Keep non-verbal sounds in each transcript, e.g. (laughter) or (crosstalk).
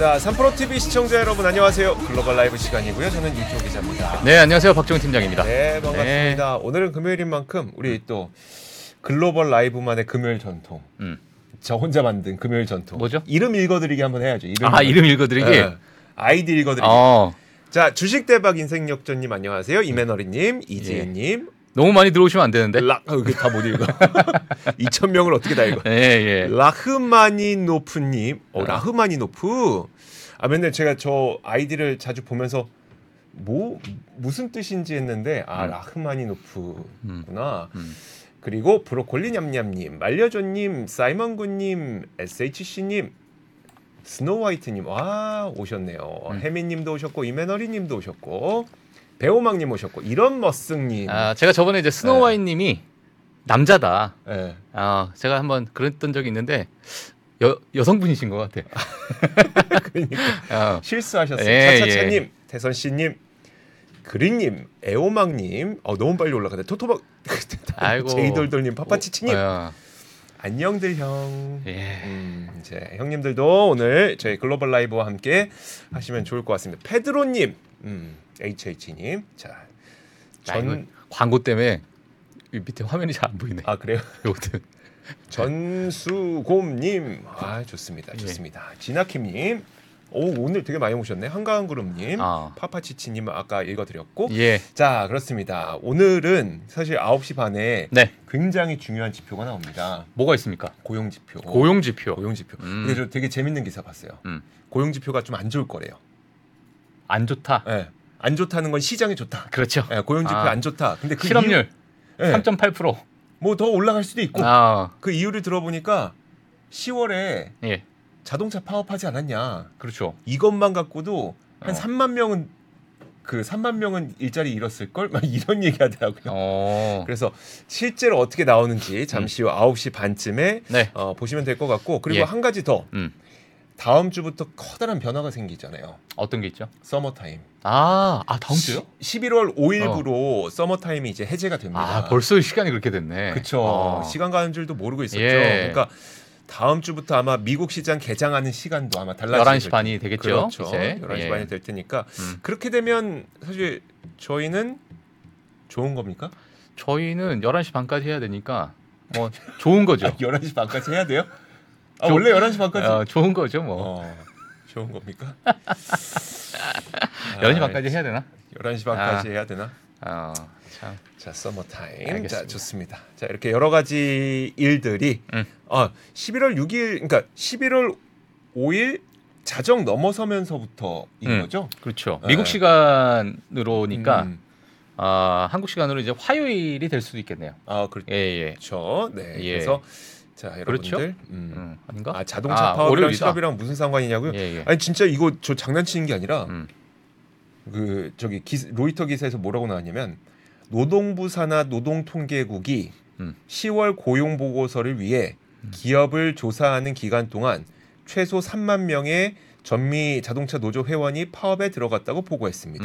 자, 3프로 TV 시청자 여러분 안녕하세요. 글로벌 라이브 시간이고요. 저는 이주호 기자입니다. 네, 안녕하세요. 박종훈 팀장입니다. 네, 반갑습니다. 오늘은 금요일인 만큼 우리 또 글로벌 라이브만의 금요일 전통. 음. 저 혼자 만든 금요일 전통. 뭐죠? 이름 읽어드리기 한번 해야죠. 이름 아, 이름 읽어드리기? 네. 아이디 읽어드리기. 어, 자, 주식 대박 인생 역전님 안녕하세요. 이매너리님, 이지은님, 너무 많이 들어오시면 안 되는데. 락, 어, 이거 다못 읽어. (laughs) 2천 명을 어떻게 다 읽어? 예, 예. 라흐마니노프님, 어, 라흐마니노프. 아 맨날 제가 저 아이디를 자주 보면서 뭐 무슨 뜻인지 했는데 아 음. 라흐마니노프구나. 음. 그리고 브로콜리 냠냠님, 말려줘님, 사이먼군님, SHC님, 스노우화이트님 와 오셨네요. 음. 혜민님도 오셨고 이메너리님도 오셨고 배우망님 오셨고 이런 머쓱님. 아, 제가 저번에 이제 스노우와인 님이 남자다. 예. 아, 제가 한번 그랬던 적이 있는데 여, 여성분이신 것 같아. (laughs) 그러니까 어, 실수하셨어요. 예, 차차차님, 태선 씨님, 그린님, 애호망님, 어 너무 빨리 올라가네. 토토박. (laughs) 제이돌돌님, 파파치치님, 어, 안녕들 형. 예. 음, 이제 형님들도 오늘 저희 글로벌 라이브와 함께 하시면 좋을 것 같습니다. 페드로님, 음, HH님, 자, 아, 전, 광고 때문에 이 밑에 화면이 잘 안 보이네. 아 그래요? (laughs) 요거는. (laughs) 전수곰님, 아 좋습니다, 예. 좋습니다. 진아킴님, 오 오늘 되게 많이 오셨네. 한가한 그룹님, 아. 파파치치님 아까 읽어드렸고, 예. 자 그렇습니다. 오늘은 사실 9시 반에 네. 굉장히 중요한 지표가 나옵니다. 뭐가 있습니까? 고용 지표. 고용 지표. 고용 지표. 음. 근데 저 되게 재밌는 기사 봤어요. 음. 고용 지표가 좀 안 좋을 거래요. 안 좋다. 예. 안 좋다는 건 시장에 좋다. 그렇죠. 예, 고용 지표 아. 안 좋다. 근데 그 실업률 예, 3.8%. 뭐 더 올라갈 수도 있고 아, 그 이유를 들어보니까 10월에 예. 자동차 파업하지 않았냐. 그렇죠. 이것만 갖고도 한 어. 3만 명은 그 3만 명은 일자리 잃었을 걸 막 (laughs) 이런 얘기 하더라고요. 어. 그래서 실제로 어떻게 나오는지 잠시 후 9시 반쯤에 네. 어, 보시면 될 것 같고 그리고 예. 한 가지 더 음. 다음 주부터 커다란 변화가 생기잖아요. 어떤 게 있죠? 서머 타임. 아, 아 다음 주요? 11월 5일부로 서머 타임이 이제 해제가 됩니다. 아, 벌써 시간이 그렇게 됐네. 그쵸. 어. 시간 가는 줄도 모르고 있었죠. 예. 그러니까 다음 주부터 아마 미국 시장 개장하는 시간도 아마 달라질 11시 반이 되겠죠. 그렇죠. 이제. 11시 예. 반이 될 테니까 음. 그렇게 되면 사실 저희는 좋은 겁니까? 저희는 11시 반까지 해야 되니까 뭐 좋은 거죠. 아, 11시 반까지 해야 돼요? 아, 저- 원래 11시 반까지 어, 좋은 거죠, 뭐. 어, 좋은 겁니까? (laughs) 11시 반까지 해야 되나? 11시 반까지 해야 되나? 어, 참. 자, 서머 타임. 알겠습니다. 자, 좋습니다. 자, 이렇게 여러 가지 일들이 음. 어, 11월 6일 그러니까 11월 5일 자정 넘어서면서부터 인 음. 거죠? 그렇죠. 예. 미국 시간으로니까 음. 아, 한국 시간으로 이제 화요일이 될 수도 있겠네요. 아, 그렇죠. 예, 예. 네. 예. 그래서 자, 여러분들 그렇죠? 음. 음, 아닌가? 아, 자동차 아, 파업이랑 월요일이다. 실업이랑 무슨 상관이냐고요? 예, 예. 아니 진짜 이거 저 장난치는 게 아니라 음. 그 저기 기, 로이터 기사에서 뭐라고 나왔냐면 노동부 산하 노동통계국이 음. 10월 고용 보고서를 위해 기업을 조사하는 기간 동안 최소 3만 명의 전미 자동차 노조 회원이 파업에 들어갔다고 보고했습니다.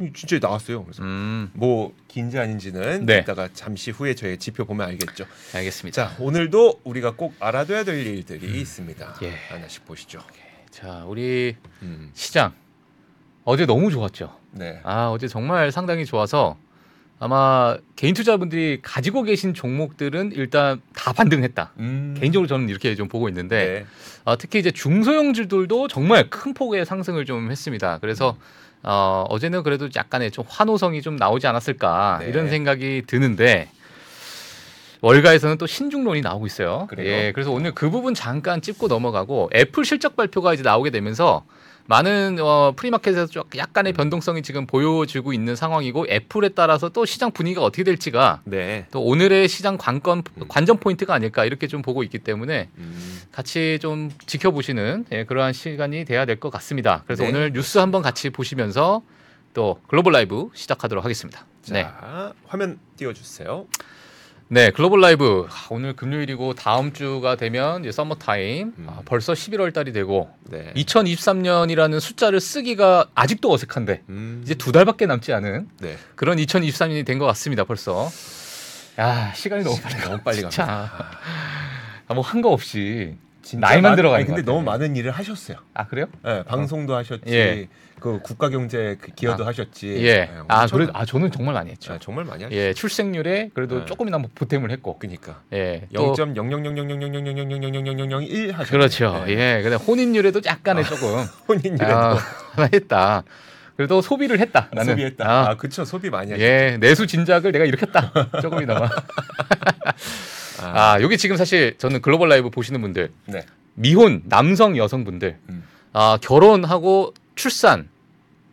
음. 진짜 나왔어요. 그래서 음. 뭐 긴지 아닌지는 네. 이따가 잠시 후에 저희 지표 보면 알겠죠. 알겠습니다. 자 오늘도 우리가 꼭 알아둬야 될 일들이 있습니다. 예. 하나씩 보시죠. 자, 우리 음, 시장 어제 너무 좋았죠. 네. 아 어제 정말 상당히 좋아서 아마 개인 투자분들이 가지고 계신 종목들은 일단 다 반등했다. 음, 개인적으로 저는 이렇게 좀 보고 있는데 네. 아, 특히 이제 중소형주들도 정말 큰 폭의 상승을 좀 했습니다. 그래서 어, 어제는 그래도 약간의 좀 환호성이 좀 나오지 않았을까 네. 이런 생각이 드는데 월가에서는 또 신중론이 나오고 있어요. 그래요? 예, 그래서 오늘 그 부분 잠깐 짚고 넘어가고 애플 실적 발표가 이제 나오게 되면서 많은 어, premarket에서 좀 약간의 변동성이 지금 보여지고 있는 상황이고 애플에 따라서 또 시장 분위기가 어떻게 될지가 네. 또 오늘의 시장 관건 관전 포인트가 아닐까 이렇게 좀 보고 있기 때문에 음, 같이 좀 지켜보시는 예, 그러한 시간이 돼야 될 것 같습니다. 그래서 네. 오늘 뉴스 한번 같이 보시면서 또 글로벌 라이브 시작하도록 하겠습니다. 자 네. 화면 띄워주세요. 네, 글로벌 라이브 아, 오늘 금요일이고 다음 주가 되면 이제 서머 타임 음. 아, 벌써 11월 달이 되고 네. 2023년이라는 숫자를 쓰기가 아직도 어색한데 음, 이제 두 달밖에 남지 않은 네. 그런 2023년이 된 것 같습니다. 벌써. 야 시간이 너무 빨리 가. 너무 빨리 진짜. 갑니다. 아, 뭐한 거 없이 나이만 많- 들어가는 아니, 근데. 너무 많은 일을 하셨어요. 아 그래요? 예, 방송도 하셨지, 예. 그 국가 경제 그 기여도 아, 하셨지. 예. 아 엄청- 그래 아 저는 정말 많이 했죠. 예, 정말 많이 하셨어요. 예, 출생률에 그래도 네. 조금이나 뭐 보탬을 했고. 그러니까 예. 또0.0000000000001 하셨죠. 그렇죠. 예. 근데 혼인율에도 약간의 조금 혼인율에도 아, 했다. 그래도 소비를 했다. 나는 소비했다. 아, 아, 그쵸 소비 많이 하셨죠. 예, 내수 진작을 내가 일으켰다. 조금이나마. (laughs) 아, 아, 여기 지금 사실 저는 글로벌 라이브 보시는 분들, 네. 미혼 남성 여성분들, 음. 아, 결혼하고 출산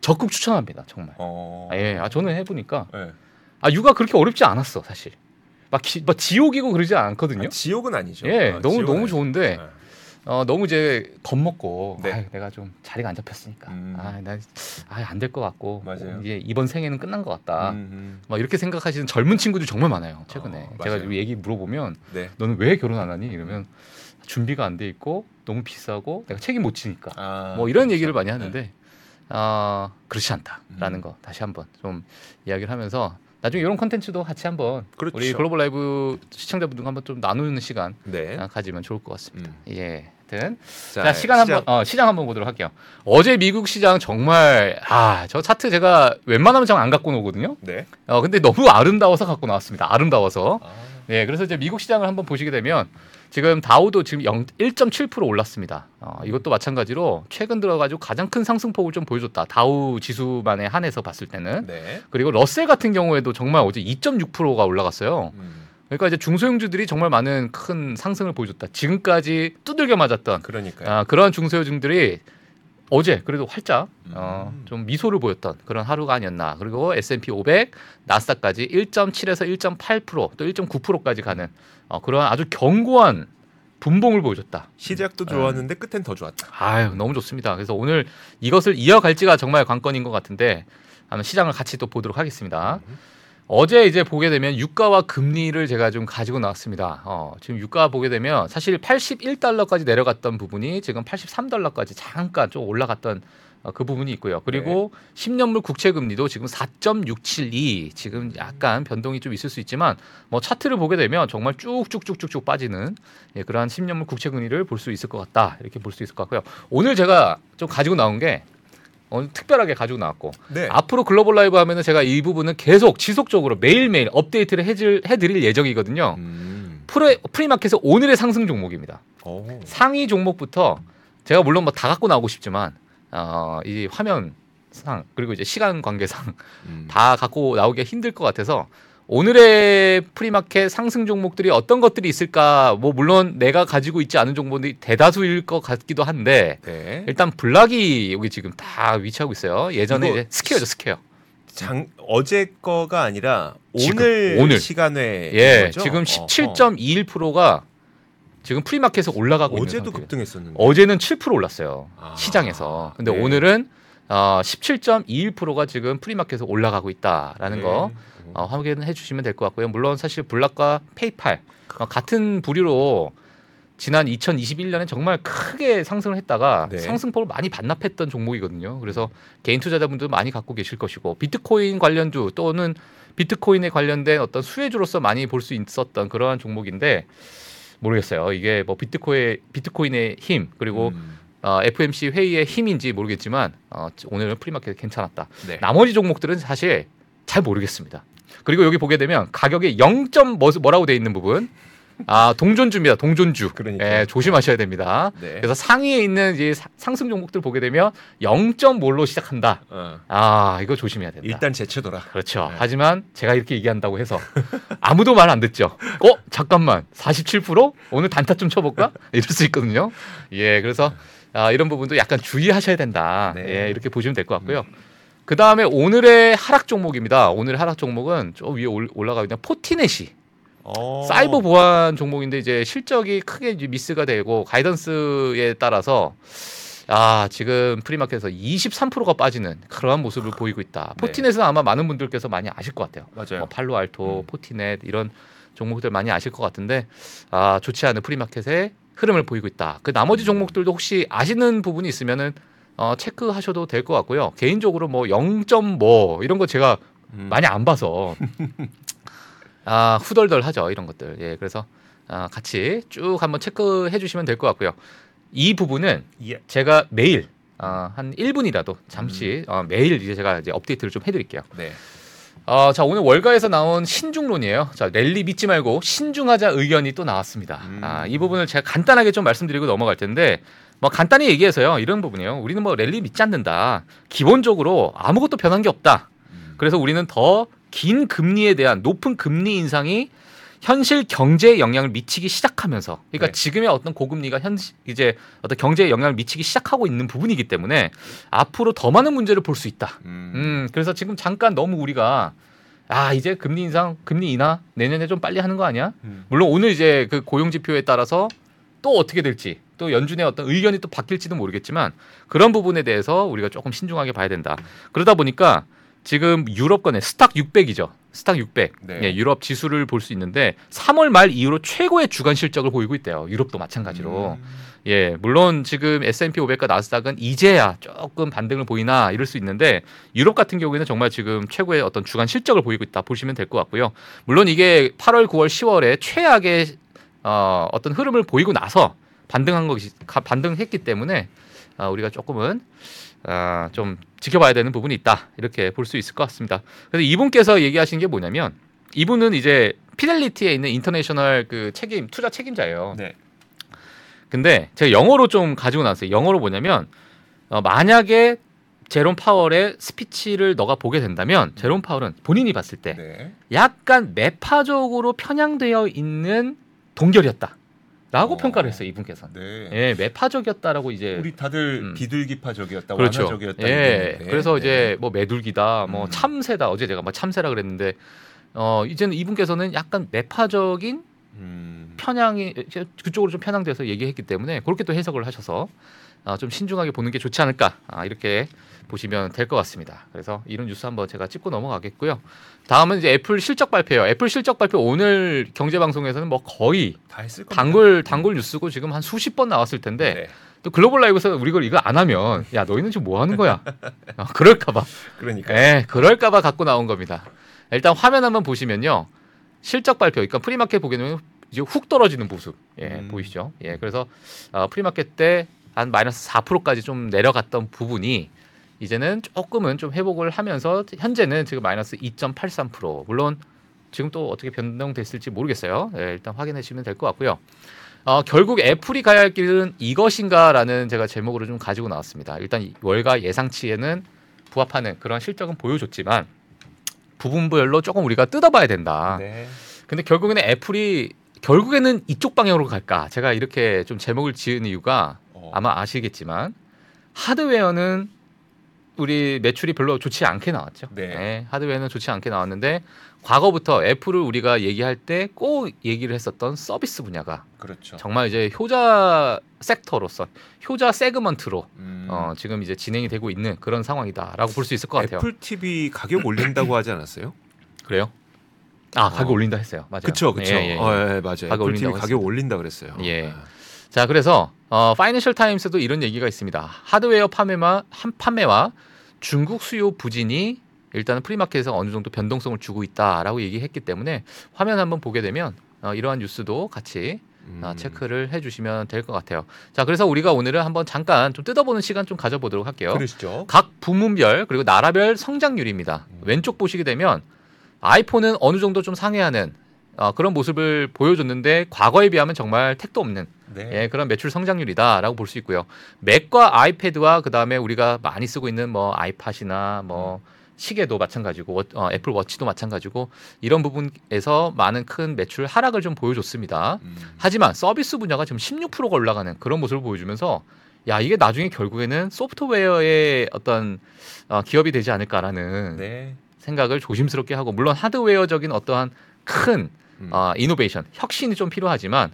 적극 추천합니다. 정말. 어. 예, 아, 저는 해 보니까 예. 아, 육아 그렇게 어렵지 않았어, 사실. 막, 기, 막 지옥이고 그러지 않거든요. 아, 지옥은 아니죠. 예, 아, 너무 너무 아니죠. 좋은데 예. 어, 너무 이제 겁먹고 네. 아유, 내가 좀 자리가 안 잡혔으니까 음. 아, 나안 될 것 같고 맞아요. 이제 이번 생애는 끝난 것 같다. 음, 음. 막 이렇게 생각하시는 젊은 친구들 정말 많아요. 최근에 어, 제가. 얘기 물어보면 네. 너는 왜 결혼 안 하니? 이러면 준비가 안 돼 있고 너무 비싸고 내가 책임 못 지니까 아, 뭐 이런 그렇죠. 얘기를 많이 네. 하는데 아 그렇지 않다라는 음. 거 다시 한번 좀 이야기를 하면서 나중에 이런 컨텐츠도 같이 한번 그렇죠. 우리 글로벌 라이브 시청자분들과 한번 좀 나누는 시간 네. 아, 가지면 좋을 것 같습니다. 음. 예. 하여튼 자, 자, 시간 시작. 한번 어, 시장 한번 보도록 할게요. 어제 미국 시장 정말 아 저 차트 제가 웬만하면 잘 안 갖고 오거든요. 네. 어 근데 너무 아름다워서 갖고 나왔습니다. 아름다워서. 아, 예, 그래서 이제 미국 시장을 한번 보시게 되면 지금 다우도 지금 0, 1.7% 올랐습니다. 어, 이것도 마찬가지로 최근 들어가지고 가장 큰 상승폭을 좀 보여줬다. 다우 지수만에 한해서 봤을 때는. 네. 그리고 러셀 같은 경우에도 정말 어제 2.6%가 올라갔어요. 음, 그러니까 이제 중소형주들이 정말 많은 큰 상승을 보여줬다. 지금까지 두들겨 맞았던 그러니까요. 아, 그러한 중소형주들이 어제 그래도 활짝 어, 음. 좀 미소를 보였던 그런 하루가 아니었나. 그리고 S&P 500, 나스닥까지 1.7에서 1.8%또 1.9%까지 가는 어, 그런 아주 견고한 분봉을 보여줬다. 시작도 좋았는데 끝엔 더 좋았다. 아유 너무 좋습니다. 그래서 오늘 이것을 이어갈지가 정말 관건인 것 같은데 한번 시장을 같이 또 보도록 하겠습니다. 음. 어제 이제 보게 되면 유가와 금리를 제가 좀 가지고 나왔습니다. 어, 지금 유가 보게 되면 사실 81달러까지 내려갔던 부분이 지금 83달러까지 잠깐 좀 올라갔던 어, 그 부분이 있고요. 그리고 10년물 국채 금리도 지금 4.672 지금 약간 변동이 좀 있을 수 있지만 뭐 차트를 보게 되면 정말 쭉쭉쭉쭉쭉 빠지는 예, 그러한 10년물 국채 금리를 볼 수 있을 것 같다. 이렇게 볼 수 있을 것 같고요. 오늘 제가 좀 가지고 나온 게 오늘 특별하게 가지고 나왔고 네. 앞으로 글로벌 라이브 하면은 제가 이 부분은 계속 지속적으로 매일매일 업데이트를 해줄, 해드릴 예정이거든요. 음. 프레, premarket의 오늘의 상승 종목입니다. 오. 상위 종목부터 제가 물론 뭐 다 갖고 나오고 싶지만 어, 이 화면상 그리고 이제 시간 관계상 음. 다 갖고 나오기가 힘들 것 같아서 오늘의 premarket 상승 종목들이 어떤 것들이 있을까 뭐 물론 내가 가지고 있지 않은 종목들이 대다수일 것 같기도 한데 네. 일단 블락이 여기 지금 다 위치하고 있어요. 예전에 이제 스퀘어죠 스퀘어. 장 어제 거가 아니라 지금, 오늘, 오늘. 시간에 예, 거죠? 지금 어허. 17.21%가 지금 premarket에서 올라가고 있는 어제도. 급등했었는데. 어제는 7% 올랐어요. 아, 시장에서. 근데 네. 오늘은 어, 17.21%가 지금 premarket에서 올라가고 있다라는 네. 거 어, 확인해 주시면 될 것 같고요. 물론 사실 블락과 페이팔 어, 같은 부류로 지난 2021년에 정말 크게 상승을 했다가 네. 상승폭을 많이 반납했던 종목이거든요. 그래서 개인 투자자분들 많이 갖고 계실 것이고 비트코인 관련주 또는 비트코인에 관련된 어떤 수혜주로서 많이 볼 수 있었던 그러한 종목인데 모르겠어요. 이게 뭐 비트코인 비트코인의 힘 그리고 음. 어, FOMC 회의의 힘인지 모르겠지만 어, 오늘은 premarket 괜찮았다. 네. 나머지 종목들은 사실 잘 모르겠습니다. 그리고 여기 보게 되면 가격이 0. 뭐, 뭐라고 돼 있는 부분 아 동전주입니다. 동전주. 그러니까요. 예, 조심하셔야 됩니다. 네. 그래서 상위에 있는 이제 사- 상승 종목들 보게 되면 0.뭘로 시작한다. 어. 아 이거 조심해야 된다. 일단 제쳐둬라. 그렇죠. 네. 하지만 제가 이렇게 얘기한다고 해서 아무도 말 안 듣죠. 어 잠깐만 47% 오늘 단타 좀 쳐볼까? 이럴 수 있거든요. 예, 그래서 아, 이런 부분도 약간 주의하셔야 된다. 네. 예, 이렇게 보시면 될 것 같고요. 그 다음에 오늘의 하락 종목입니다. 오늘의 하락 종목은 저 위에 올- 올라가 있는 포티넷이 어. 사이버 보안 종목인데 이제 실적이 크게 이제 미스가 되고 가이던스에 따라서 아 지금 premarket에서 23%가 빠지는 그러한 모습을 보이고 있다. 네. 포티넷은 아마 많은 분들께서 많이 아실 것 같아요. 맞아요. 뭐 팔로알토, 음. 포티넷 이런 종목들 많이 아실 것 같은데 아 좋지 않은 premarket의 흐름을 보이고 있다. 그 나머지 종목들도 혹시 아시는 부분이 있으면은 어, 체크하셔도 될 것 같고요. 개인적으로 뭐 0.뭐 이런 거 제가 음. 많이 안 봐서 (laughs) 아 후덜덜하죠 이런 것들. 예, 그래서 아, 같이 쭉 한번 체크해 주시면 될 것 같고요. 이 부분은 예. 제가 매일 아, 한 1분이라도 잠시 어, 매일 이제 제가 이제 업데이트를 좀 해드릴게요. 네. 어, 자 오늘 월가에서 나온 신중론이에요. 자 랠리 믿지 말고 신중하자 의견이 또 나왔습니다. 음. 아, 이 부분을 제가 간단하게 좀 말씀드리고 넘어갈 텐데 뭐 간단히 얘기해서요 이런 부분이요. 우리는 뭐 랠리 믿지 않는다. 기본적으로 아무것도 변한 게 없다. 음. 그래서 우리는 더 긴 금리에 대한 높은 금리 인상이 현실 경제에 영향을 미치기 시작하면서 그러니까 네. 지금의 어떤 고금리가 현 이제 어떤 경제에 영향을 미치기 시작하고 있는 부분이기 때문에 앞으로 더 많은 문제를 볼 수 있다. 음. 음, 그래서 지금 잠깐 너무 우리가 아 이제 금리 인상, 금리 인하 내년에 좀 빨리 하는 거 아니야? 음. 물론 오늘 이제 그 고용 지표에 따라서 또 어떻게 될지 또 연준의 어떤 의견이 또 바뀔지도 모르겠지만 그런 부분에 대해서 우리가 조금 신중하게 봐야 된다. 그러다 보니까 지금 유럽권의 스탁 600이죠. 스탁 600. 네. 예, 유럽 지수를 볼 수 있는데 3월 말 이후로 최고의 주간 실적을 보이고 있대요. 유럽도 마찬가지로. 음. 예, 물론 지금 S&P 500과 나스닥은 이제야 조금 반등을 보이나 이럴 수 있는데 유럽 같은 경우에는 정말 지금 최고의 어떤 주간 실적을 보이고 있다 보시면 될 것 같고요. 물론 이게 8월, 9월, 10월에 최악의 어, 어떤 흐름을 보이고 나서 반등한 것이 가- 반등했기 때문에 어, 우리가 조금은 아, 좀 지켜봐야 되는 부분이 있다 이렇게 볼 수 있을 것 같습니다. 그래서 이분께서 얘기하신 게 뭐냐면 이분은 이제 피델리티에 있는 인터내셔널 그 책임 투자 책임자예요. 네. 근데 제가 영어로 좀 가지고 나왔어요. 영어로 뭐냐면 어, 만약에 제롬 파월의 스피치를 너가 보게 된다면 제롬 파월은 본인이 봤을 때 네. 약간 매파적으로 편향되어 있는 동결이었다. 라고 어. 평가를 했어요 이분께서는. 네. 예, 매파적이었다라고 이제 우리 다들 음. 비둘기파적이었다, 그렇죠. 완화적이었다. 예. 얘기했는데. 그래서 네. 이제 뭐 매둘기다, 뭐 음. 참새다. 어제 제가 뭐 참새라 그랬는데 어 이제는 이분께서는 약간 매파적인 음. 편향이 그쪽으로 좀 편향돼서 얘기했기 때문에 그렇게 또 해석을 하셔서 아, 좀 신중하게 보는 게 좋지 않을까 아, 이렇게 보시면 될 것 같습니다. 그래서 이런 뉴스 한번 제가 짚고 넘어가겠고요. 다음은 이제 애플 실적 발표예요. 애플 실적 발표 오늘 경제 방송에서는 뭐 거의 다 했을 겁니다. 단골 단골 뉴스고 지금 한 수십 번 나왔을 텐데 네. 또 글로벌 라이브에서 우리 걸 이거 안 하면 야 너희는 지금 뭐 하는 거야? (laughs) 어, 그럴까봐. 그러니까. 예, 그럴까봐 갖고 나온 겁니다. 일단 화면 한번 보시면요. 실적 발표, 그러니까 pre-market 보게 되면 이제 훅 떨어지는 모습, 예, 음. 보이시죠? 예, 그래서 어, pre-market 때 한 마이너스 4%까지 좀 내려갔던 부분이 이제는 조금은 좀 회복을 하면서 현재는 지금 마이너스 2.83% 물론 지금 또 어떻게 변동됐을지 모르겠어요. 예, 일단 확인해 주시면 될 것 같고요. 어, 결국 애플이 가야 할 길은 이것인가라는 제가 제목으로 좀 가지고 나왔습니다. 일단 이 월가 예상치에는 부합하는 그런 실적은 보여줬지만 부분별로 조금 우리가 뜯어봐야 된다. 네. 근데 결국에는 애플이 결국에는 이쪽 방향으로 갈까? 제가 이렇게 좀 제목을 지은 이유가 어. 아마 아시겠지만 하드웨어는 우리 매출이 별로 좋지 않게 나왔죠. 네. 하드웨어는 좋지 않게 나왔는데 과거부터 애플을 우리가 얘기할 때 꼭 얘기를 했었던 서비스 분야가 그렇죠. 정말 이제 효자 섹터로서 효자 segment로 음. 어, 지금 이제 진행이 되고 있는 그런 상황이다라고 볼 수 있을 것 같아요. 애플 TV 가격 올린다고 하지 않았어요? 그래요? 아 가격 어. 올린다 했어요. 맞아요. 그렇죠, 그렇죠. 예, 예, 예. 어, 예, 맞아요. 가격 애플 TV 가격 올린다 그랬어요. 예. 아. 자 그래서 어, 파이낸셜 타임스도 이런 얘기가 있습니다. 하드웨어 판매와 한 판매와 중국 수요 부진이 일단은 pre-market에서 어느 정도 변동성을 주고 있다라고 얘기했기 때문에 화면 한번 보게 되면 어, 이러한 뉴스도 같이 음. 어, 체크를 해주시면 될 것 같아요. 자 그래서 우리가 오늘은 한번 잠깐 좀 뜯어보는 시간 좀 가져보도록 할게요. 그러시죠. 각 부문별 그리고 나라별 성장률입니다. 음. 왼쪽 보시게 되면 아이폰은 어느 정도 좀 상회하는 어, 그런 모습을 보여줬는데 과거에 비하면 정말 택도 없는 네. 예, 그런 매출 성장률이다라고 볼 수 있고요. 맥과 아이패드와 그 다음에 우리가 많이 쓰고 있는 뭐 아이팟이나 뭐 시계도 마찬가지고 워- 어, 애플 워치도 마찬가지고 이런 부분에서 많은 큰 매출 하락을 좀 보여줬습니다. 음. 하지만 서비스 분야가 지금 16%가 올라가는 그런 모습을 보여주면서 야 이게 나중에 결국에는 소프트웨어의 어떤 어, 기업이 되지 않을까라는 네. 생각을 조심스럽게 하고 물론 하드웨어적인 어떠한 큰 음. 어, 이노베이션 혁신이 좀 필요하지만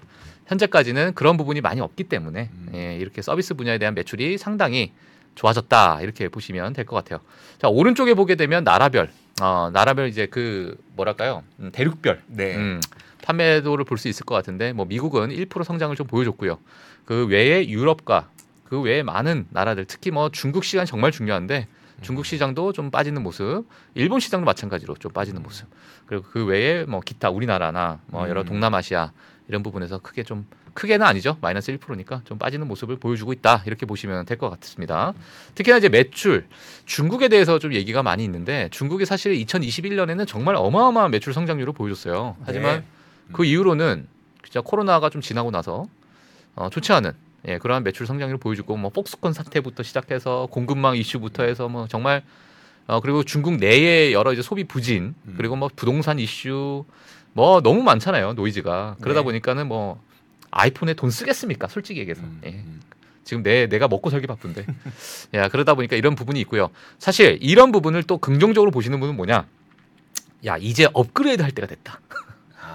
현재까지는 그런 부분이 많이 없기 때문에 음. 예, 이렇게 서비스 분야에 대한 매출이 상당히 좋아졌다 이렇게 보시면 될 것 같아요. 자 오른쪽에 보게 되면 나라별 어, 나라별 이제 그 뭐랄까요 음, 대륙별 네. 음, 판매도를 볼 수 있을 것 같은데 뭐 미국은 1% 성장을 좀 보여줬고요. 그 외에 유럽과 그 외에 많은 나라들 특히 뭐 중국 시장 정말 중요한데 중국 시장도 좀 빠지는 모습, 일본 시장도 마찬가지로 좀 빠지는 모습. 그리고 그 외에 뭐 기타 우리나라나 뭐 여러 음. 동남아시아 이런 부분에서 크게 좀 크게는 아니죠 마이너스 1%니까 좀 빠지는 모습을 보여주고 있다 이렇게 보시면 될 것 같습니다. 특히나 이제 매출 중국에 대해서 좀 얘기가 많이 있는데 중국이 사실 2021년에는 정말 어마어마한 매출 성장률을 보여줬어요. 하지만 네. 그 이후로는 진짜 코로나가 좀 지나고 나서 어, 좋지 않은 예, 그러한 매출 성장률을 보여주고 뭐 폭스콘 사태부터 시작해서 공급망 이슈부터 해서 뭐 정말 어, 그리고 중국 내의 여러 이제 소비 부진 음. 그리고 뭐 부동산 이슈 뭐 너무 많잖아요 노이즈가 그러다 네. 보니까는 뭐 아이폰에 돈 쓰겠습니까 솔직히 얘기해서 음, 예. 음. 지금 내 내가 먹고 살기 바쁜데 야 그러다 보니까 이런 부분이 있고요 사실 이런 부분을 또 긍정적으로 보시는 분은 뭐냐 야 이제 업그레이드 할 때가 됐다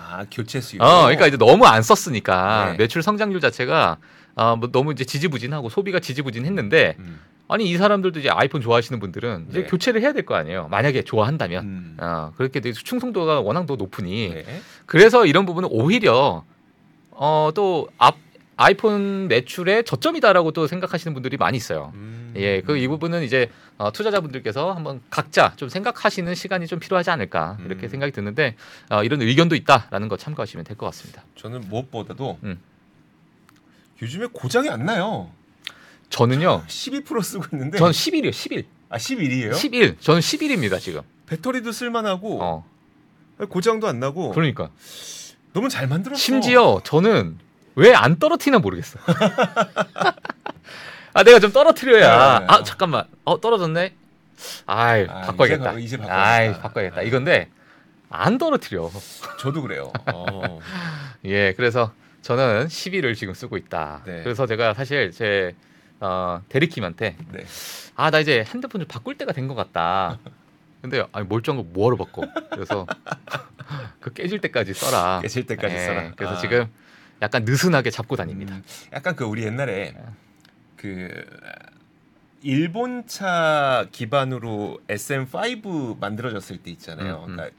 아 교체 수요. 어, 그러니까 이제 너무 안 썼으니까 네. 매출 성장률 자체가 어, 뭐 너무 이제 지지부진하고 소비가 지지부진했는데 음. 아니 이 사람들도 이제 아이폰 좋아하시는 분들은 이제 네. 교체를 해야 될 거 아니에요. 만약에 좋아한다면. 음. 어, 그렇게 되게 충성도가 워낙 더 높으니 네. 그래서 이런 부분은 오히려 어, 또 앞, 아이폰 매출의 저점이다라고 또 생각하시는 분들이 많이 있어요. 음. 예, 그 이 부분은 이제 어, 투자자분들께서 한번 각자 좀 생각하시는 시간이 좀 필요하지 않을까 이렇게 음. 생각이 드는데 어, 이런 의견도 있다라는 거 참고하시면 될 것 같습니다. 저는 무엇보다도 음. 요즘에 고장이 안 나요. 저는요. 12% 쓰고 있는데 전 10일이에요. 10일. 아 11이에요? 10일. 저는 10일입니다, 지금. 배터리도 쓸만하고 어. 고장도 안 나고 그러니까 너무 잘 만들었어. 심지어 저는 왜 안 떨어뜨리나 모르겠어. (laughs) 아, 내가 좀 떨어뜨려야. 네. 아, 잠깐만. 어, 떨어졌네. 아이, 아, 바꿔야겠다. 이제 바- 이제 바꿔 야겠다. 아이, 바꿔야겠다. 이건데 안 떨어뜨려. 저도 그래요. 어. (laughs) 예, 그래서 저는 10일을 지금 쓰고 있다. 네. 그래서 제가 사실 제 어, 대리킴한테 네. 아 나 이제 핸드폰 좀 바꿀 때가 된 것 같다. 근데 아니 멀쩡한 거 뭐하러 바꿔? 그래서 (laughs) 그 깨질 때까지 써라. 깨질 때까지 예, 써라. 그래서 아. 지금 약간 느슨하게 잡고 다닙니다. 음, 약간 그 우리 옛날에 네. 그 일본차 기반으로 SM5 만들어졌을 때 있잖아요. 음, 음. 그러니까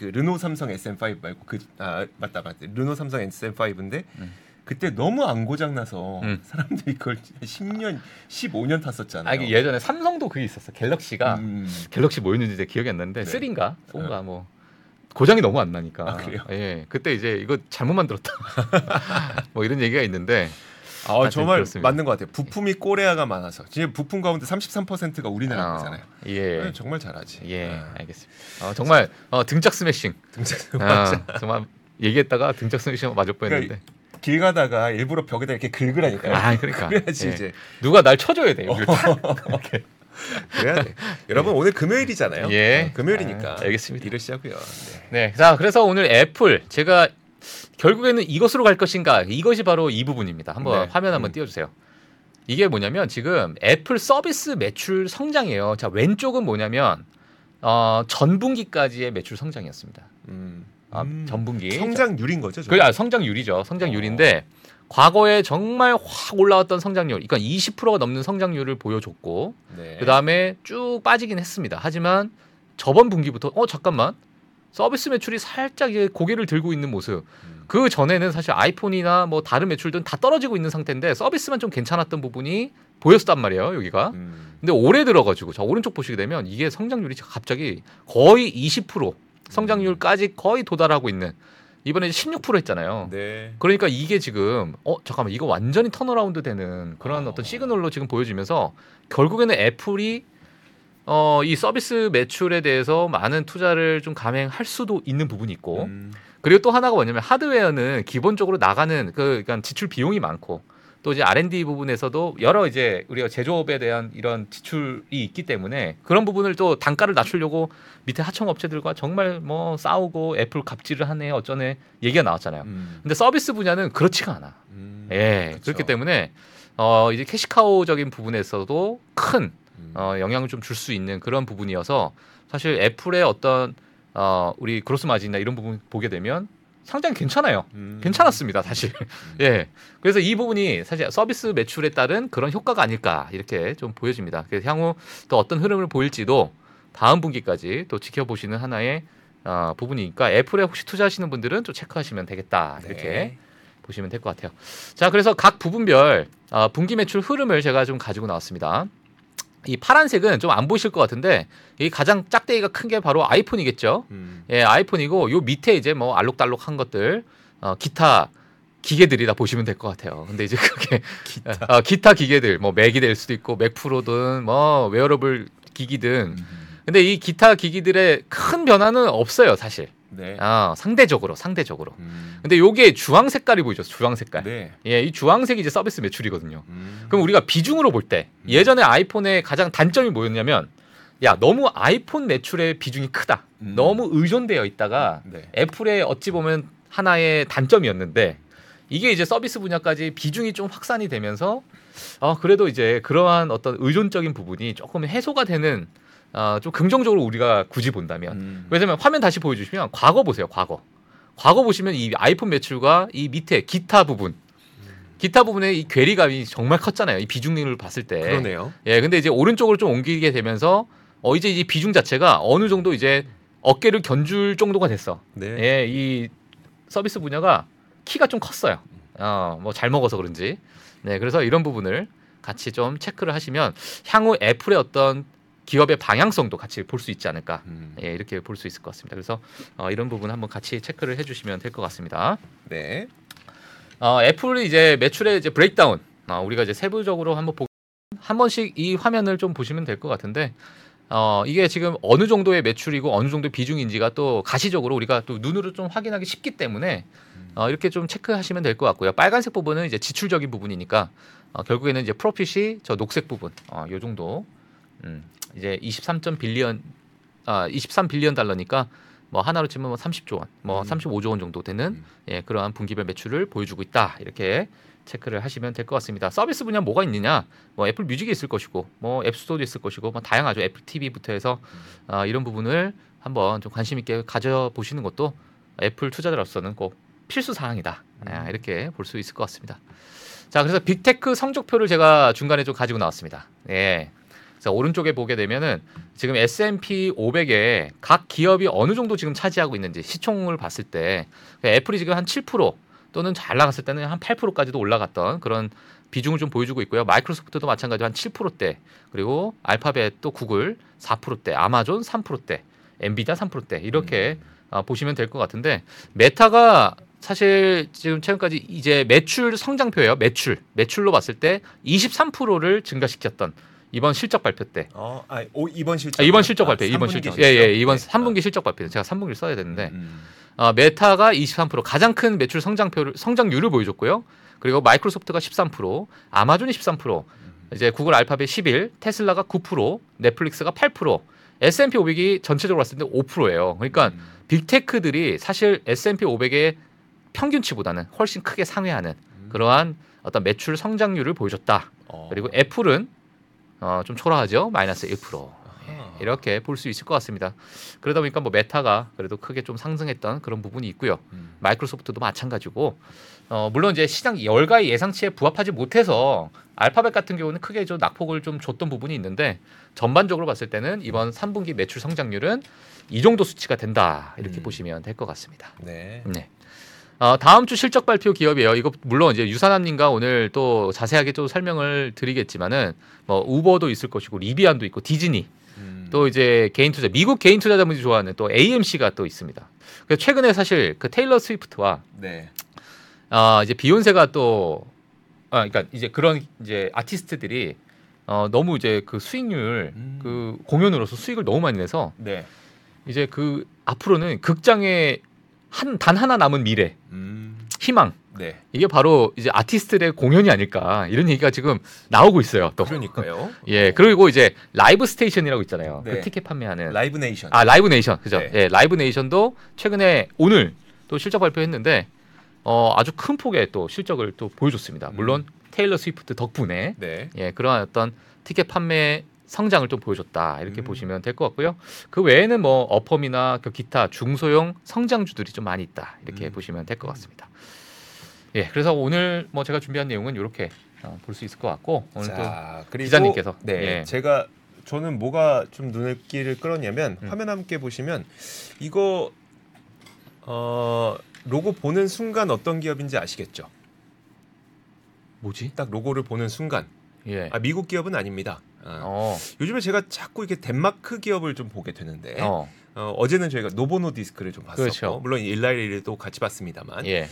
그 르노 삼성 SM5 말고 그 아 맞다 맞다 르노 삼성 SM5인데 음. 그때 너무 안 고장 나서 음. 사람들이 그걸 10년 15년 탔었잖아요. 아 예전에 삼성도 그게 있었어. 갤럭시가 음. 갤럭시 뭐였는지 이제 기억이 안 나는데 네. 3인가 4인가 뭐 고장이 너무 안 나니까. 아, 그래요? 예, 그때 이제 이거 잘못 만들었다. (laughs) 뭐 이런 얘기가 있는데 아, 정말 그렇습니다. 맞는 것 같아요. 부품이 꼬레아가 많아서 지금 부품 가운데 33%가 우리나라 어, 거잖아요. 예. 네, 정말 잘하지. 예, 아, 알겠습니다. 어, 정말 어, 등짝 스매싱. 등장 아, 정말 얘기했다가 등짝 스매싱 맞을 뻔했는데. 길 가다가 일부러 벽에다 이렇게 긁으라니까. 아, 그러니까. 그래야지 예. 이제 누가 날 쳐줘야 돼. (laughs) 그래야 돼. 여러분 오늘 금요일이잖아요. 예. 어, 금요일이니까 아, 알겠습니다. 일을 시작고요. 네. 네, 자 그래서 오늘 애플 제가 결국에는 이것으로 갈 것인가 이것이 바로 이 부분입니다. 한번 네. 화면 한번 음. 띄워주세요. 이게 뭐냐면 지금 애플 서비스 매출 성장이에요. 자 왼쪽은 뭐냐면 어, 전분기까지의 매출 성장이었습니다. 음. 아, 음. 전분기 성장률인 거죠. 그 아, 성장률이죠. 성장률인데 과거에 정말 확 올라왔던 성장률, 그러니까 20%가 넘는 성장률을 보여줬고 네. 그 다음에 쭉 빠지긴 했습니다. 하지만 저번 분기부터 어 잠깐만 서비스 매출이 살짝 고개를 들고 있는 모습. 음. 그 전에는 사실 아이폰이나 뭐 다른 매출들은 다 떨어지고 있는 상태인데 서비스만 좀 괜찮았던 부분이 보였단 말이에요 여기가. 음. 근데 올해 들어가지고 자 오른쪽 보시게 되면 이게 성장률이 갑자기 거의 20% 성장률까지 거의 도달하고 있는 이번에 이제 16% 했잖아요. 네. 그러니까 이게 지금 어 잠깐만 이거 완전히 turnaround 되는 그런 어. 어떤 시그널로 지금 보여지면서 결국에는 애플이 어 이 서비스 매출에 대해서 많은 투자를 좀 감행할 수도 있는 부분이 있고 음. 그리고 또 하나가 뭐냐면 하드웨어는 기본적으로 나가는 그 그러니까 지출 비용이 많고 또 이제 R&D 부분에서도 여러 이제 우리가 제조업에 대한 이런 지출이 있기 때문에 그런 부분을 또 단가를 낮추려고 밑에 하청 업체들과 정말 뭐 싸우고 애플 갑질을 하네 어쩌네 얘기가 나왔잖아요. 음. 근데 서비스 분야는 그렇지가 않아. 음. 예, 그쵸. 그렇기 때문에 어 이제 캐시카우적인 부분에서도 큰 음. 어, 영향을 좀 줄 수 있는 그런 부분이어서 사실 애플의 어떤 어, 우리 그로스 마진이나 이런 부분 보게 되면 상당히 괜찮아요. 음. 괜찮았습니다, 사실. (laughs) 예. 그래서 이 부분이 사실 서비스 매출에 따른 그런 효과가 아닐까 이렇게 좀 보여집니다. 그래서 향후 또 어떤 흐름을 보일지도 다음 분기까지 또 지켜보시는 하나의 어, 부분이니까 애플에 혹시 투자하시는 분들은 좀 체크하시면 되겠다 이렇게 네. 보시면 될 것 같아요. 자, 그래서 각 부분별 어, 분기 매출 흐름을 제가 좀 가지고 나왔습니다. 이 파란색은 좀 안 보이실 것 같은데 이 가장 짝대기가 큰 게 바로 아이폰이겠죠. 음. 예, 아이폰이고 요 밑에 이제 뭐 알록달록한 것들 어, 기타 기계들이다 보시면 될 것 같아요. 근데 이제 그게 (laughs) 기타, 어, 기타 기계들 뭐 맥이 될 수도 있고 맥 프로든 뭐 웨어러블 기기든 근데 이 기타 기기들의 큰 변화는 없어요 사실. 네. 아 상대적으로 상대적으로. 음. 근데 요게 주황 색깔이 보이죠 주황 색깔. 네. 예, 이 주황색이 이제 서비스 매출이거든요. 음. 그럼 우리가 비중으로 볼때 음. 예전에 아이폰의 가장 단점이 뭐였냐면 야 너무 아이폰 매출의 비중이 크다. 음. 너무 의존되어 있다가 네. 애플의 어찌 보면 하나의 단점이었는데 이게 이제 서비스 분야까지 비중이 좀 확산이 되면서 어 그래도 이제 그러한 어떤 의존적인 부분이 조금 해소가 되는 어, 좀 긍정적으로 우리가 굳이 본다면 음. 왜냐면 화면 다시 보여주시면 과거 보세요 과거 과거 보시면 이 아이폰 매출과 이 밑에 기타 부분 기타 부분의 이 괴리감이 정말 컸잖아요 이 비중률을 봤을 때 그러네요. 예, 근데 이제 오른쪽으로 좀 옮기게 되면서 어 이제 이 비중 자체가 어느 정도 이제 어깨를 견줄 정도가 됐어. 네. 예, 이 서비스 분야가 키가 좀 컸어요. 어, 뭐 잘 먹어서 그런지. 네, 그래서 이런 부분을 같이 좀 체크를 하시면 향후 애플의 어떤 기업의 방향성도 같이 볼 수 있지 않을까. 음. 예, 이렇게 볼 수 있을 것 같습니다. 그래서 어, 이런 부분 한번 같이 체크를 해주시면 될 것 같습니다. 네. 어, 애플이 이제 매출의 이제 브레이크다운 어, 우리가 이제 세부적으로 한번 보, 한 번씩 이 화면을 좀 보시면 될 것 같은데 어, 이게 지금 어느 정도의 매출이고 어느 정도 의 비중인지가 또 가시적으로 우리가 또 눈으로 좀 확인하기 쉽기 때문에 어, 이렇게 좀 체크하시면 될 것 같고요. 빨간색 부분은 이제 지출적인 부분이니까 어, 결국에는 이제 profit이 저 녹색 부분 어, 요 정도 음, 이제 23. billion 아, 23 billion 달러니까 뭐 원화로 치면 뭐 30조 원, 뭐 음. 35조 원 정도 되는 음. 예, 그러한 분기별 매출을 보여주고 있다. 이렇게 체크를 하시면 될 것 같습니다. 서비스 분야 뭐가 있느냐? 뭐 애플 뮤직이 있을 것이고, 뭐 앱스토어도 있을 것이고, 뭐 다양하죠. 애플 TV부터 해서 아, 이런 부분을 한번 좀 관심 있게 가져 보시는 것도 애플 투자자로서는 꼭 필수 사항이다. 아, 이렇게 볼 수 있을 것 같습니다. 자, 그래서 빅테크 성적표를 제가 중간에 좀 가지고 나왔습니다. 예. 그래서 오른쪽에 보게 되면은 지금 S&P 500에 각 기업이 어느 정도 지금 차지하고 있는지 시총을 봤을 때 애플이 지금 한 7% 또는 잘 나갔을 때는 한 8%까지도 올라갔던 그런 비중을 좀 보여주고 있고요. 마이크로소프트도 마찬가지로 한 7%대 그리고 알파벳 또 구글 4%대 아마존 3%대 엔비디아 3%대 이렇게 아, 보시면 될 것 같은데 메타가 사실 지금 최근까지 이제 매출 성장표예요. 매출 매출로 봤을 때 23%를 증가시켰던 이번 실적 발표 때 어, 아, 오, 이번 실적. 아, 이번 실적 발표 이번 삼분기 실적 예 예 이번 네. 3분기 실적 발표 제가 3분기를 써야 되는데 음. 어, 메타가 23% 가장 큰 매출 성장표를 성장률을 보여줬고요. 그리고 마이크로소프트가 13%, 아마존이 13%, 이제 구글 알파벳 11, 테슬라가 9%, 넷플릭스가 8%, S&P 500이 전체적으로 봤을 때 5%예요. 그러니까 음. 빅테크들이 사실 S&P 500의 평균치보다는 훨씬 크게 상회하는 그러한 어떤 매출 성장률을 보여줬다. 어. 그리고 애플은 어, 좀 초라하죠. 마이너스 1%. 아하. 이렇게 볼 수 있을 것 같습니다. 그러다 보니까 뭐 메타가 그래도 크게 좀 상승했던 그런 부분이 있고요. 음. 마이크로소프트도 마찬가지고 어, 물론 이제 시장 열가의 예상치에 부합하지 못해서 알파벳 같은 경우는 크게 좀 낙폭을 좀 줬던 부분이 있는데 전반적으로 봤을 때는 이번 3분기 매출 성장률은 이 정도 수치가 된다 이렇게 음. 보시면 될 것 같습니다. 네. 네. 어, 다음 주 실적 발표 기업이에요. 이거 물론 이제 유산함님과 오늘 또 자세하게 또 설명을 드리겠지만은 뭐 우버도 있을 것이고 리비안도 있고 디즈니 음. 또 이제 개인 투자 미국 개인 투자자분들이 좋아하는 또 AMC가 또 있습니다. 그래서 최근에 사실 그 테일러 스위프트와 네. 아 이제 비욘세가 또 아, 그러니까 이제 그런 이제 아티스트들이 어, 너무 이제 그 수익률 음. 그 공연으로서 수익을 너무 많이 내서 네. 이제 그 앞으로는 극장에 한 단 하나 남은 미래 음. 희망 네. 이게 바로 이제 아티스트들의 공연이 아닐까 이런 얘기가 지금 나오고 있어요 또. 그러니까요. (laughs) 예 그리고 이제 라이브 스테이션이라고 있잖아요. 네. 그 티켓 판매하는 라이브 네이션. 아 라이브 네이션 그죠? 네. 예 라이브 네이션도 최근에 오늘 또 실적 발표했는데 어 아주 큰 폭의 또 실적을 또 보여줬습니다. 물론 테일러 스위프트 덕분에 네. 예 그러한 어떤 티켓 판매 성장을 좀 보여줬다 이렇게 음. 보시면 될 것 같고요. 그 외에는 뭐 어펌이나 그 기타 중소형 성장주들이 좀 많이 있다 이렇게 음. 보시면 될 것 같습니다. 예 그래서 오늘 뭐 제가 준비한 내용은 이렇게 어, 볼수 있을 것 같고 오늘 또 자, 그리고 기자님께서. 네. 예. 제가 저는 뭐가 좀 눈길을 끌었냐면 음. 화면 함께 보시면 이거 어 로고 보는 순간 어떤 기업인지 아시겠죠? 뭐지? 딱 로고를 보는 순간 예. 아 미국 기업은 아닙니다. 아, 어. 요즘에 제가 자꾸 이렇게 덴마크 기업을 좀 보게 되는데 어. 어, 어 제는 저희가 노보 노디스크를 좀 봤었고 그렇죠. 물론 일라이 릴리도 같이 봤습니다만 예.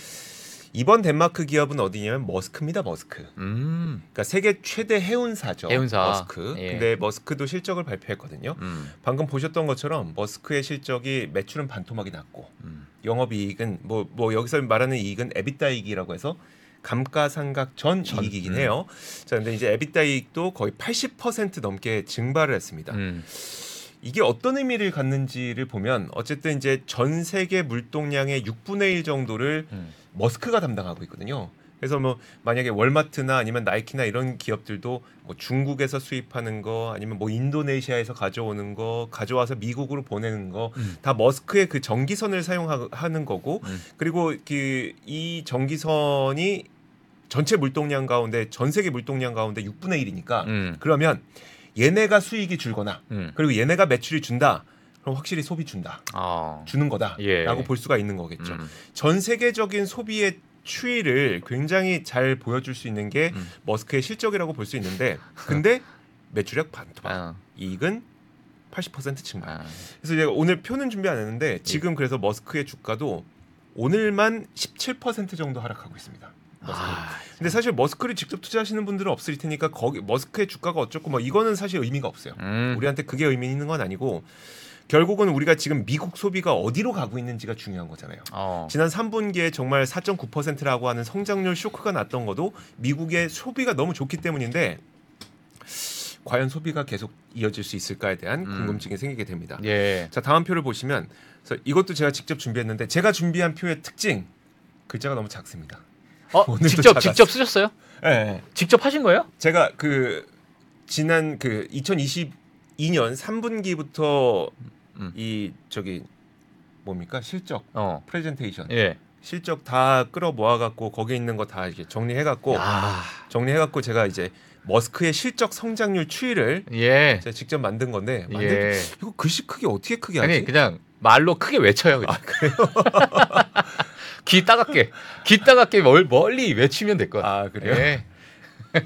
이번 덴마크 기업은 어디냐면 머스크입니다. 머스크. 음. 그러니까 세계 최대 해운사죠. 해운사. 머스크. 예. 근데 머스크도 실적을 발표했거든요. 음. 방금 보셨던 것처럼 머스크의 실적이 매출은 반토막이 났고 음. 영업이익은 뭐뭐 여기서 말하는 이익은 EBITDA 이익이라고 해서 감가상각 전, 전, 이익이긴 음. 해요. 자, 근데 이제 에비타 이익도 거의 80% 넘게 증발을 했습니다. 음. 이게 어떤 의미를 갖는지를 보면 어쨌든 이제 전 세계 물동량의 6분의 1 정도를 음. 머스크가 담당하고 있거든요. 그래서 뭐 만약에 월마트나 아니면 나이키나 이런 기업들도 뭐 중국에서 수입하는 거 아니면 뭐 인도네시아에서 가져오는 거 가져와서 미국으로 보내는 거다 음. 머스크의 그 전기선을 사용하는 거고 음. 그리고 그 이 전기선이 전체 물동량 가운데 전 세계 물동량 가운데 6분의 1이니까 음. 그러면 얘네가 수익이 줄거나 음. 그리고 얘네가 매출이 준다. 그럼 확실히 소비 준다. 아. 주는 거다라고 예. 볼 수가 있는 거겠죠. 음. 전 세계적인 소비의 추이를 굉장히 잘 보여줄 수 있는 게 음. 머스크의 실적이라고 볼 수 있는데 근데 매출액 반토막 아. 이익은 80% 증가. 아. 그래서 제가 오늘 표는 준비 안 했는데 지금 그래서 머스크의 주가도 오늘만 17% 정도 하락하고 있습니다. 머스크. 아. 근데 사실 머스크를 직접 투자하시는 분들은 없을 테니까 거기 머스크의 주가가 어쩌고 뭐 이거는 사실 의미가 없어요. 음. 우리한테 그게 의미 있는 건 아니고 결국은 우리가 지금 미국 소비가 어디로 가고 있는지가 중요한 거잖아요. 어. 지난 3분기에 정말 4.9%라고 하는 성장률 쇼크가 났던 것도 미국의 소비가 너무 좋기 때문인데 과연 소비가 계속 이어질 수 있을까에 대한 음. 궁금증이 생기게 됩니다. 예. 자 다음 표를 보시면 이것도 제가 직접 준비했는데 제가 준비한 표의 특징 글자가 너무 작습니다. 어, (laughs) 직접 작았어. 직접 쓰셨어요? 예, 예. 직접 하신 거예요? 제가 그 지난 그 2022년 3분기부터 음. 이 저기 뭡니까 실적 어. 프레젠테이션 예. 실적 다 끌어 모아갖고 거기에 있는 거 다 이렇게 정리해갖고 야. 정리해갖고 제가 이제 머스크의 실적 성장률 추이를 예. 제가 직접 만든 건데 만들 예. 이거 글씨 크기 어떻게 크게 하지? 아니 그냥 말로 크게 외쳐요. 그냥. 아 그래요? (laughs) 귀 따갑게 귀 따갑게 멀, 멀리 외치면 될 것 같아요. 아 그래요? 예.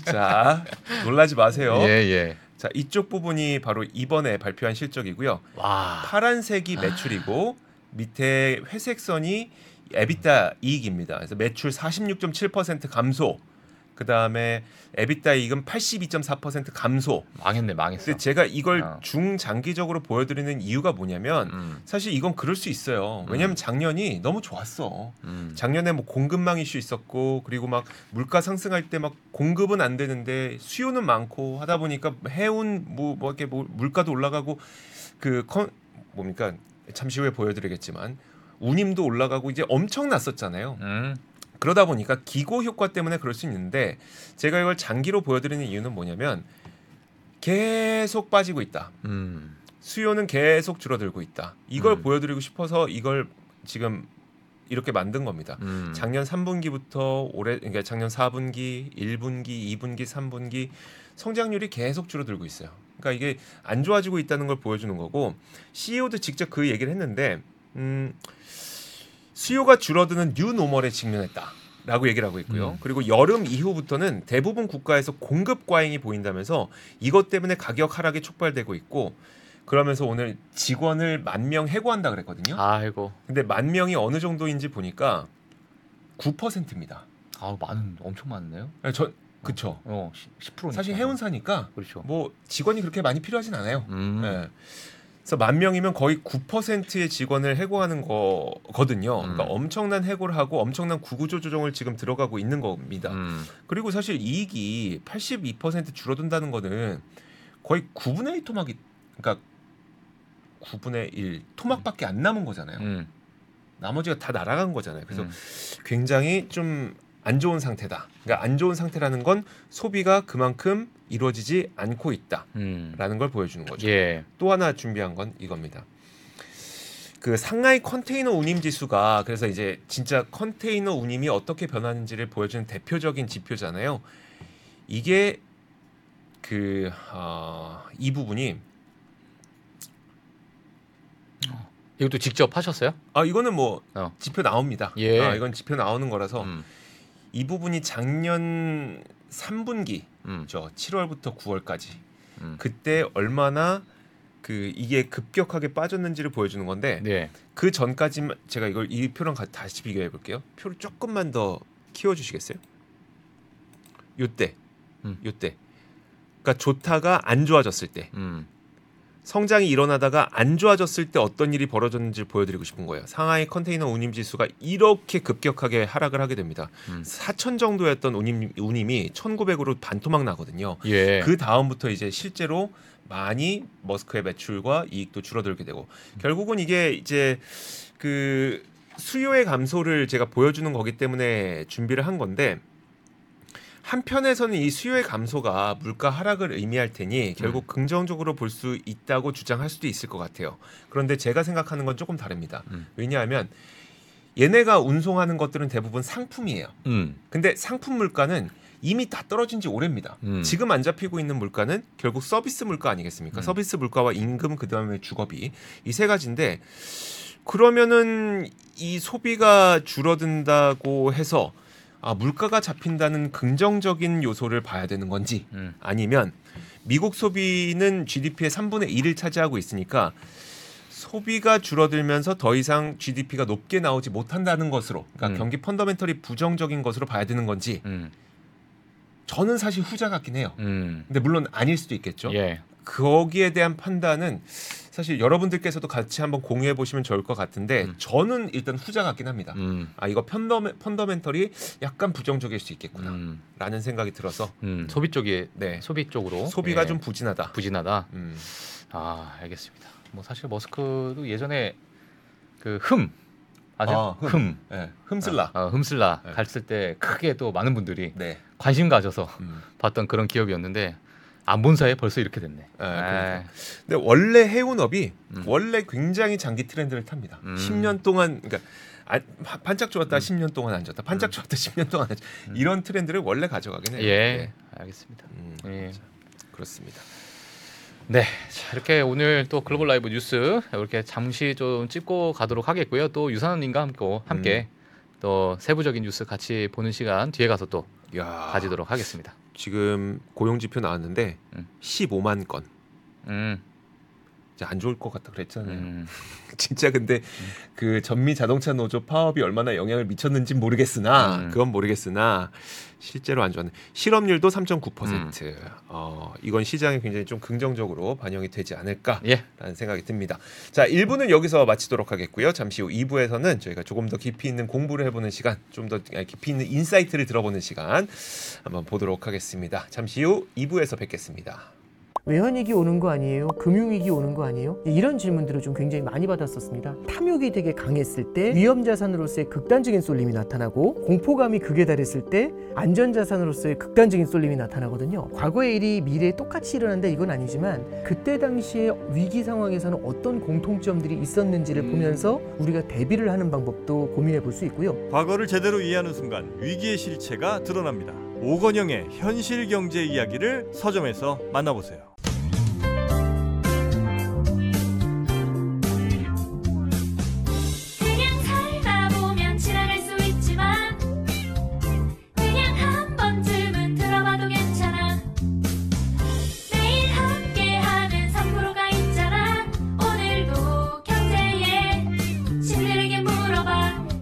자 놀라지 마세요. 예, 예. 자 이쪽 부분이 바로 이번에 발표한 실적이고요. 와. 파란색이 매출이고 밑에 회색 선이 에비타 이익입니다. 그래서 매출 46.7% 감소. 그 다음에 에비타 이익은 82.4% 감소. 망했네, 망했어. 근데 제가 이걸 어. 중장기적으로 보여드리는 이유가 뭐냐면 음. 사실 이건 그럴 수 있어요. 왜냐면 작년이 너무 좋았어. 음. 작년에 뭐 공급망 이슈 있었고 그리고 막 물가 상승할 때 막 공급은 안 되는데 수요는 많고 하다 보니까 해운 뭐, 뭐 이렇게 뭐 물가도 올라가고 그 컨, 뭡니까 잠시 후에 보여드리겠지만 운임도 올라가고 이제 엄청 났었잖아요. 음. 그러다 보니까 기고 효과 때문에 그럴 수 있는데 제가 이걸 장기로 보여드리는 이유는 뭐냐면 계속 빠지고 있다. 음. 수요는 계속 줄어들고 있다. 이걸 음. 보여드리고 싶어서 이걸 지금 이렇게 만든 겁니다. 음. 작년 3분기부터 올해 그러니까 작년 4분기, 1분기, 2분기, 3분기 성장률이 계속 줄어들고 있어요. 그러니까 이게 안 좋아지고 있다는 걸 보여주는 거고 CEO도 직접 그 얘기를 했는데 음, 수요가 줄어드는 new normal에 직면했다. 라고 얘기를 하고 있고요. 음. 그리고 여름 이후부터는 대부분 국가에서 공급 과잉이 보인다면서 이것 때문에 가격 하락이 촉발되고 있고 그러면서 오늘 직원을 만 명 해고한다 그랬거든요. 아이고. 근데 만 명이 어느 정도인지 보니까 9%입니다. 아, 많은 엄청 많네요. 저 그쵸. 어, 10%. 사실 해운사니까 그렇죠. 뭐 직원이 그렇게 많이 필요하진 않아요. 음. 예. 그래서 만 명이면 거의 9%의 직원을 해고하는 거거든요. 그러니까 음. 엄청난 해고를 하고 엄청난 구구조 조정을 지금 들어가고 있는 겁니다. 음. 그리고 사실 이익이 82% 줄어든다는 거는 거의 9분의 1 토막이 그러니까 9분의 1 토막밖에 안 남은 거잖아요. 음. 나머지가 다 날아간 거잖아요. 그래서 음. 굉장히 좀 안 좋은 상태다. 그러니까 안 좋은 상태라는 건 소비가 그만큼 이루어지지 않고 있다라는 음. 걸 보여주는 거죠. 예. 또 하나 준비한 건 이겁니다. 그 상하이 컨테이너 운임 지수가 그래서 이제 진짜 컨테이너 운임이 어떻게 변하는지를 보여주는 대표적인 지표잖아요. 이게 그이 부분이 이것도 직접 하셨어요? 아 이거는 뭐 어. 지표 나옵니다. 예. 아, 이건 지표 나오는 거라서 음. 이 부분이 작년 3분기 음. 저 7월부터 9월까지 음. 그때 얼마나 그 이게 급격하게 빠졌는지를 보여주는 건데 네. 그 전까지만 제가 이걸 이 표랑 가- 다시 비교해 볼게요. 표를 조금만 더 키워 주시겠어요? 요때. 음. 요때. 그러니까 좋다가 안 좋아졌을 때. 음. 성장이 일어나다가 안 좋아졌을 때 어떤 일이 벌어졌는지 보여드리고 싶은 거예요. 상하이 컨테이너 운임 지수가 이렇게 급격하게 하락을 하게 됩니다. 음. 4천 정도였던 운임, 운임이 1,900으로 반토막 나거든요. 예. 그 다음부터 이제 실제로 많이 머스크의 매출과 이익도 줄어들게 되고 결국은 이게 이제 그 수요의 감소를 제가 보여주는 거기 때문에 준비를 한 건데 한편에서는 이 수요의 감소가 물가 하락을 의미할 테니 결국 긍정적으로 볼 수 있다고 주장할 수도 있을 것 같아요. 그런데 제가 생각하는 건 조금 다릅니다. 음. 왜냐하면 얘네가 운송하는 것들은 대부분 상품이에요. 음. 근데 상품 물가는 이미 다 떨어진 지 오래입니다. 음. 지금 안 잡히고 있는 물가는 결국 서비스 물가 아니겠습니까? 음. 서비스 물가와 임금 그다음에 주거비 이 세 가지인데 그러면은 이 소비가 줄어든다고 해서 아 물가가 잡힌다는 긍정적인 요소를 봐야 되는 건지 음. 아니면 미국 소비는 GDP의 3분의 1을 차지하고 있으니까 소비가 줄어들면서 더 이상 GDP가 높게 나오지 못한다는 것으로 그러니까 음. 경기 펀더멘털이 부정적인 것으로 봐야 되는 건지 음. 저는 사실 후자 같긴 해요. 음. 근데 물론 아닐 수도 있겠죠. 예. 거기에 대한 판단은 사실 여러분들께서도 같이 한번 공유해 보시면 좋을 것 같은데 음. 저는 일단 후자 같긴 합니다. 음. 아 이거 펀더멘, 펀더멘털이 약간 부정적일 수 있겠구나라는 음. 생각이 들어서 음. 소비 쪽이 네 소비 쪽으로 소비가 예. 좀 부진하다. 부진하다. 음. 아 알겠습니다. 뭐 사실 머스크도 예전에 그흠 아세요? 아, 흠. 네, 흠슬라. 아, 흠슬라 네. 갔을 때 크게 또 많은 분들이 네. 관심 가져서 음. 봤던 그런 기업이었는데 안 본 사이에 벌써 이렇게 됐네. 그러니까. 근데 원래 해운업이 음. 원래 굉장히 장기 트렌드를 탑니다. 음. 10년 동안 그러니까 아, 바- 반짝 좋았다 음. 10년 동안 안 좋았다. 반짝 음. 좋았다 10년 동안 안 좋았다. 음. 이런 트렌드를 원래 가져가긴 해요. 예, 네. 알겠습니다. 음, 예. 자, 그렇습니다. 네, 자, 이렇게 오늘 또 글로벌 라이브 뉴스 이렇게 잠시 좀 짚고 가도록 하겠고요. 또 유산님과 함께 함께 음. 또 세부적인 뉴스 같이 보는 시간 뒤에 가서 또 야, 가지도록 하겠습니다. 지금 고용 지표 나왔는데 음. 15만 건. 음, 안 좋을 것 같다 그랬잖아요. 음, (laughs) 진짜 근데 그 전미 자동차 노조 파업이 얼마나 영향을 미쳤는지 모르겠으나 음. 그건 모르겠으나 실제로 안 좋았네. 실업률도 3.9%. 음. 어, 이건 시장에 굉장히 좀 긍정적으로 반영이 되지 않을까라는 예, 생각이 듭니다. 자, 1부는 여기서 마치도록 하겠고요. 잠시 후 2부에서는 저희가 조금 더 깊이 있는 공부를 해보는 시간, 좀 더 깊이 있는 insight를 들어보는 시간 한번 보도록 하겠습니다. 잠시 후 2부에서 뵙겠습니다. 외환위기 오는 거 아니에요? 금융위기 오는 거 아니에요? 이런 질문들을 좀 굉장히 많이 받았었습니다. 탐욕이 되게 강했을 때 위험자산으로서의 극단적인 쏠림이 나타나고 공포감이 극에 달했을 때 안전자산으로서의 극단적인 쏠림이 나타나거든요. 과거의 일이 미래에 똑같이 일어난다 이건 아니지만 그때 당시에 위기 상황에서는 어떤 공통점들이 있었는지를 보면서 우리가 대비를 하는 방법도 고민해 볼 수 있고요. 과거를 제대로 이해하는 순간 위기의 실체가 드러납니다. 오건영의 현실 경제 이야기를 서점에서 만나보세요.